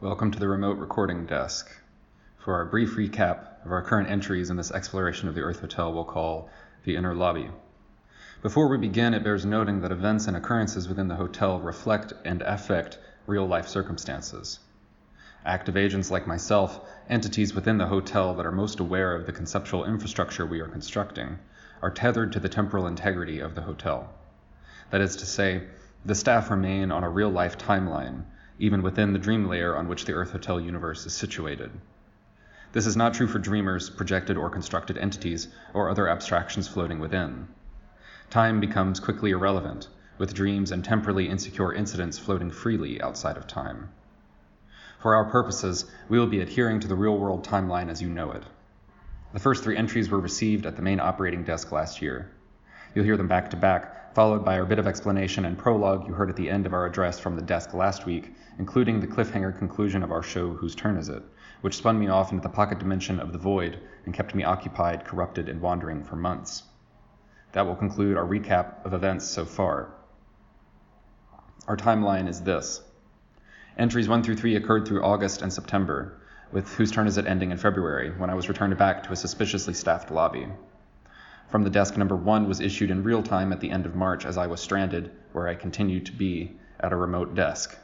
Welcome to the remote recording desk for our brief recap of our current entries in this exploration of the Earth Hotel we'll call the Inner Lobby. Before we begin, it bears noting that events and occurrences within the hotel reflect and affect real life circumstances. Active agents like myself, entities within the hotel that are most aware of the conceptual infrastructure we are constructing, are tethered to the temporal integrity of the hotel. That is to say, the staff remain on a real life timeline, even within the dream layer on which the Earth Hotel universe is situated. This is not true for dreamers, projected or constructed entities, or other abstractions floating within. Time becomes quickly irrelevant, with dreams and temporally insecure incidents floating freely outside of time. For our purposes, we will be adhering to the real world timeline as you know it. The first three entries were received at the main operating desk last year. You'll hear them back to back, followed by our bit of explanation and prologue you heard at the end of our address from the desk last week, including the cliffhanger conclusion of our show Whose Turn Is It, which spun me off into the pocket dimension of the void and kept me occupied, corrupted, and wandering for months. That will conclude our recap of events so far. Our timeline is this. Entries 1 through 3 occurred through August and September, with Whose Turn Is It ending in February, when I was returned back to a suspiciously staffed lobby from the desk number one was issued in real time at the end of March as I was stranded, where I continued to be, at a remote desk.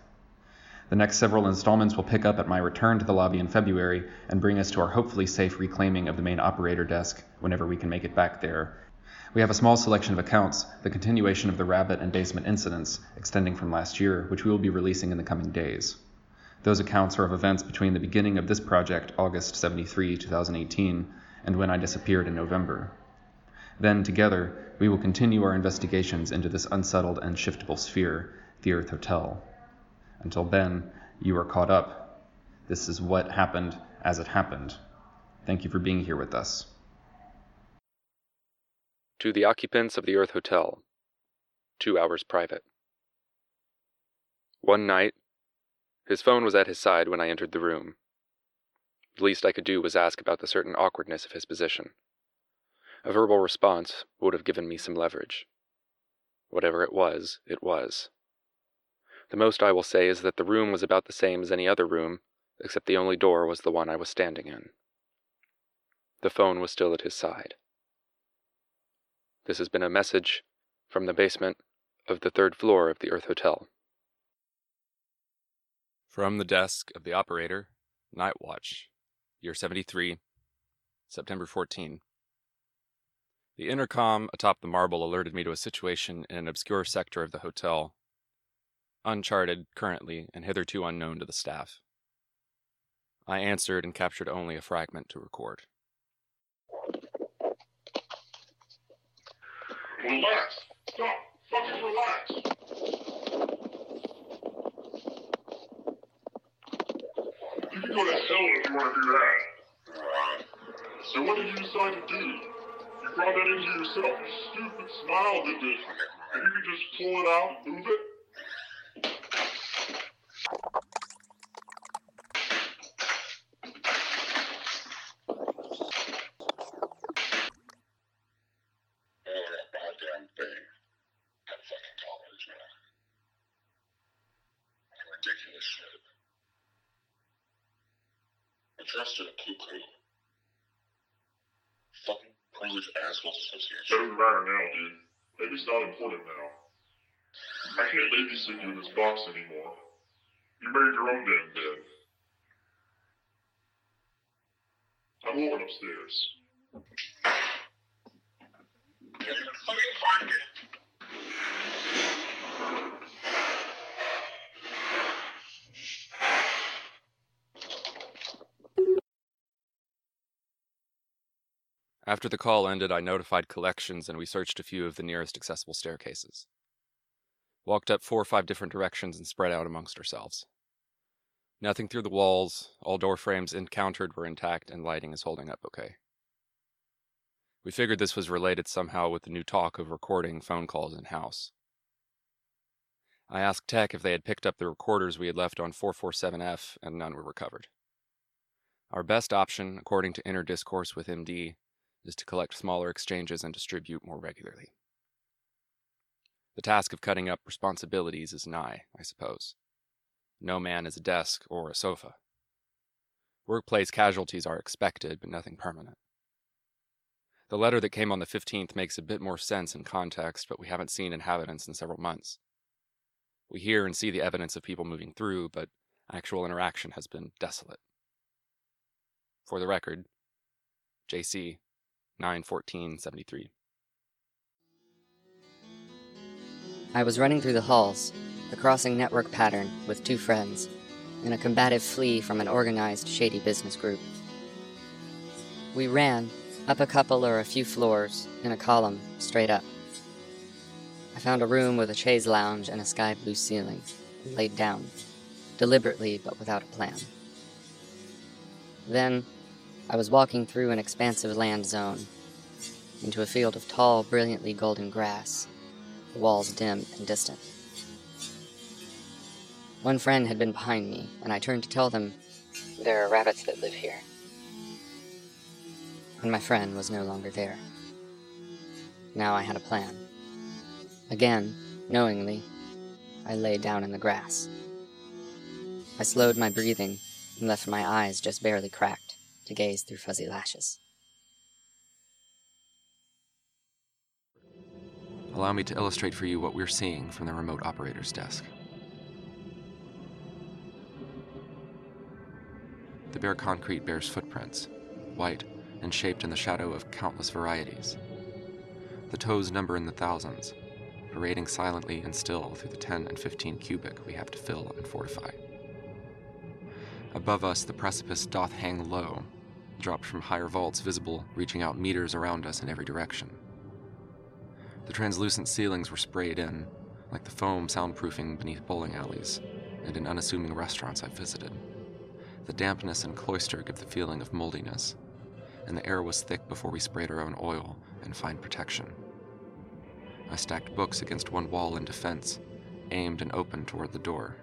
The next several installments will pick up at my return to the lobby in February and bring us to our hopefully safe reclaiming of the main operator desk whenever we can make it back there. We have a small selection of accounts, the continuation of the rabbit and basement incidents extending from last year, which we will be releasing in the coming days. Those accounts are of events between the beginning of this project, August 73, 2018, and when I disappeared in November. Then, together, we will continue our investigations into this unsettled and shiftable sphere, the Earth Hotel. Until then, you are caught up. This is what happened as it happened. Thank you for being here with us. To the occupants of the Earth Hotel, two hours private. One night, his phone was at his side when I entered the room. The least I could do was ask about the certain awkwardness of his position. A verbal response would have given me some leverage. Whatever it was, it was. The most I will say is that the room was about the same as any other room, except the only door was the one I was standing in. The phone was still at his side. This has been a message from the basement of the third floor of the Earth Hotel. From the desk of the operator, Night Watch, year 73, September 14. The intercom atop the marble alerted me to a situation in an obscure sector of the hotel, uncharted currently and hitherto unknown to the staff. I answered and captured only a fragment to record. Relax. Stop. Fucking relax. You can go to hell if you want to do that. So what did you decide to do? Brought that into yourself, you stupid smile did this. And you can just pull it out, move it. Ridiculous shit. I trusted a cuckoo. Polish Assholes Association. Doesn't matter now, dude. Maybe it's not important now. I can't babysit you in this box anymore. You made your own damn bed. I'm going upstairs. You're gonna fucking find it. After the call ended, I notified collections and we searched a few of the nearest accessible staircases. Walked up four or five different directions and spread out amongst ourselves. Nothing through the walls, all door frames encountered were intact, and lighting is holding up okay. We figured this was related somehow with the new talk of recording phone calls in house. I asked Tech if they had picked up the recorders we had left on 447F, and none were recovered. Our best option, according to Inner Discourse with MD, is to collect smaller exchanges and distribute more regularly. The task of cutting up responsibilities is nigh, I suppose. no man is a desk or a sofa. Workplace casualties are expected, but nothing permanent. The letter that came on the 15th makes a bit more sense in context, but we haven't seen inhabitants in several months. We hear and see the evidence of people moving through, but actual interaction has been desolate. For the record, JC 91473. I was running through the halls, a crossing network pattern with two friends, in a combative flee from an organized, shady business group. We ran, up a couple or a few floors, in a column, straight up. I found a room with a chaise lounge and a sky blue ceiling, and laid down, deliberately but without a plan. Then, I was walking through an expansive land zone, into a field of tall, brilliantly golden grass, the walls dim and distant. One friend had been behind me, and I turned to tell them, There are rabbits that live here. And my friend was no longer there. Now I had a plan. Again, knowingly, I lay down in the grass. I slowed my breathing and left my eyes just barely cracked to gaze through fuzzy lashes. Allow me to illustrate for you what we're seeing from the remote operator's desk. The bare concrete bears footprints, white and shaped in the shadow of countless varieties. The toes number in the thousands, parading silently and still through the 10 and 15 cubic we have to fill and fortify. Above us, the precipice doth hang low, dropped from higher vaults visible, reaching out meters around us in every direction. The translucent ceilings were sprayed in, like the foam soundproofing beneath bowling alleys and in unassuming restaurants I've visited. The dampness and cloister give the feeling of moldiness, and the air was thick before we sprayed our own oil and find protection. I stacked books against one wall in defense, aimed and opened toward the door.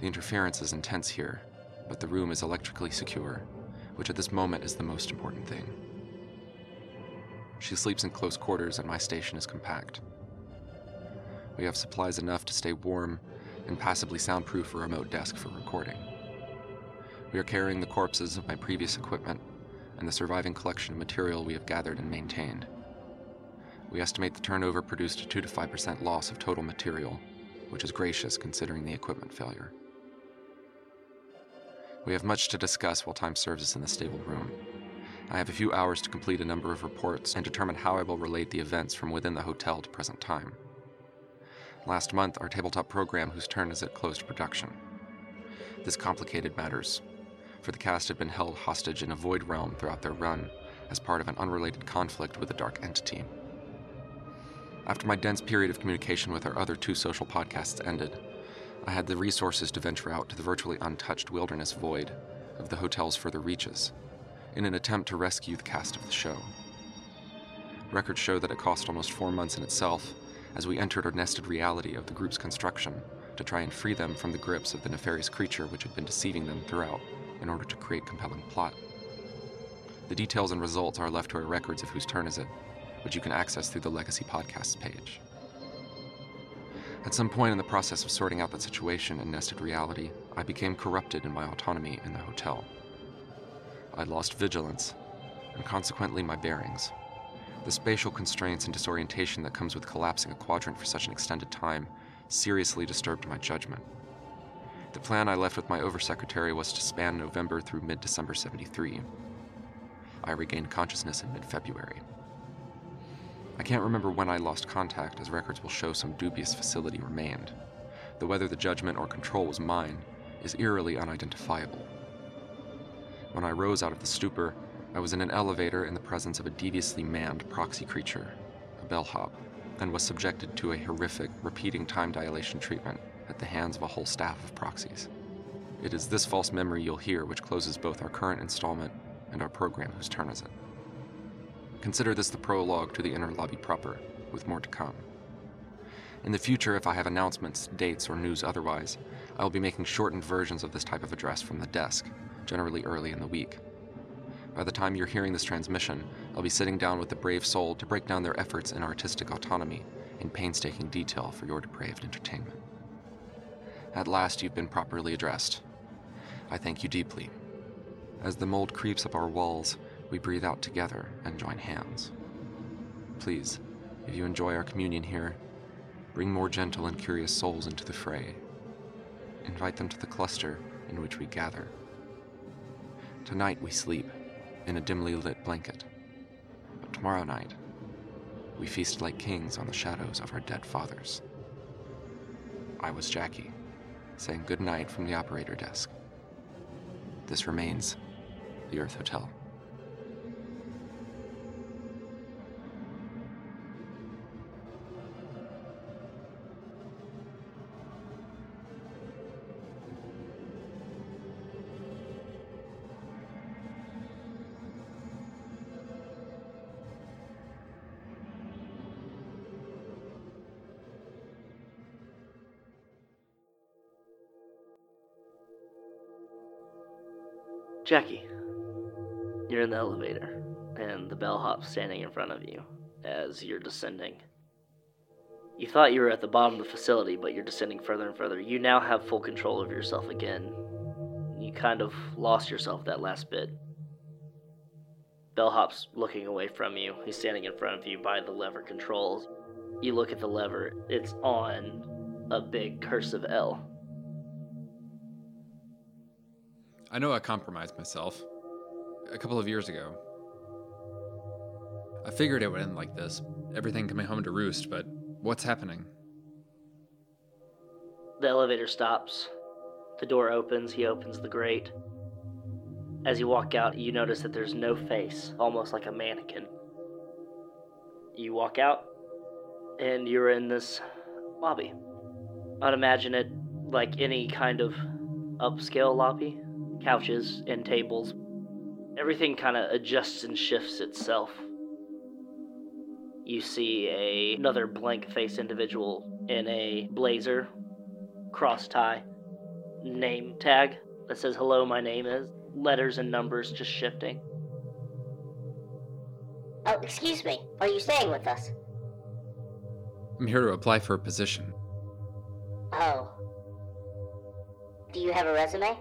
The interference is intense here, but the room is electrically secure, which at this moment is the most important thing. She sleeps in close quarters, and my station is compact. We have supplies enough to stay warm and passably soundproof a remote desk for recording. We are carrying the corpses of my previous equipment and the surviving collection of material we have gathered and maintained. We estimate the turnover produced a 2 to 5% loss of total material, which is gracious considering the equipment failure. We have much to discuss while time serves us in the stable room. I have a few hours to complete a number of reports and determine how I will relate the events from within the hotel to present time. Last month, our tabletop program, whose turn is it, closed production. This complicated matters, for the cast had been held hostage in a void realm throughout their run as part of an unrelated conflict with a dark entity. After my dense period of communication with our other two social podcasts ended, I had the resources to venture out to the virtually untouched wilderness void of the hotel's further reaches in an attempt to rescue the cast of the show. Records show that it cost almost four months in itself as we entered our nested reality of the group's construction to try and free them from the grips of the nefarious creature which had been deceiving them throughout in order to create compelling plot. The details and results are left to our records of whose turn is it, which you can access through the Legacy Podcasts page. At some point in the process of sorting out that situation in nested reality, I became corrupted in my autonomy in the hotel. I lost vigilance, and consequently my bearings. The spatial constraints and disorientation that comes with collapsing a quadrant for such an extended time seriously disturbed my judgment. The plan I left with my oversecretary was to span November through mid December 73. I regained consciousness in mid February. I can't remember when I lost contact, as records will show some dubious facility remained, though whether the judgment or control was mine is eerily unidentifiable. When I rose out of the stupor, I was in an elevator in the presence of a deviously manned proxy creature, a bellhop, and was subjected to a horrific, repeating time dilation treatment at the hands of a whole staff of proxies. It is this false memory you'll hear which closes both our current installment and our program whose turn is it. Consider this the prologue to the inner lobby proper, with more to come. In the future, if I have announcements, dates, or news otherwise, I will be making shortened versions of this type of address from the desk, generally early in the week. By the time you're hearing this transmission, I'll be sitting down with the brave soul to break down their efforts in artistic autonomy in painstaking detail for your depraved entertainment. At last you've been properly addressed. I thank you deeply. As the mold creeps up our walls, we breathe out together and join hands. Please, if you enjoy our communion here, bring more gentle and curious souls into the fray. Invite them to the cluster in which we gather. Tonight we sleep in a dimly lit blanket, but tomorrow night we feast like kings on the shadows of our dead fathers. I was Jackie, saying good night from the operator desk. This remains the Earth Hotel. Jackie, you're in the elevator, and the bellhop's standing in front of you as you're descending. You thought you were at the bottom of the facility, but you're descending further and further. You now have full control of yourself again. You kind of lost yourself that last bit. Bellhop's looking away from you. He's standing in front of you by the lever controls. You look at the lever, it's on a big cursive L. I know I compromised myself. A couple of years ago. I figured it would end like this, everything coming home to roost, but what's happening? The elevator stops. The door opens. He opens the grate. As you walk out, you notice that there's no face, almost like a mannequin. You walk out, and you're in this lobby. I'd imagine it like any kind of upscale lobby couches and tables. Everything kind of adjusts and shifts itself. You see a, another blank faced individual in a blazer, cross tie, name tag that says, Hello, my name is. Letters and numbers just shifting. Oh, excuse me. Are you staying with us? I'm here to apply for a position. Oh. Do you have a resume?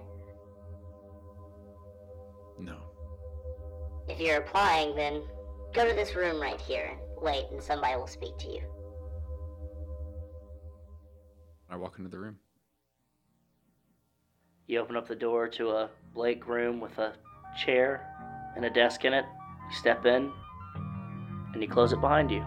No. If you're applying, then go to this room right here and wait, and somebody will speak to you. I walk into the room. You open up the door to a Blake room with a chair and a desk in it. You step in, and you close it behind you.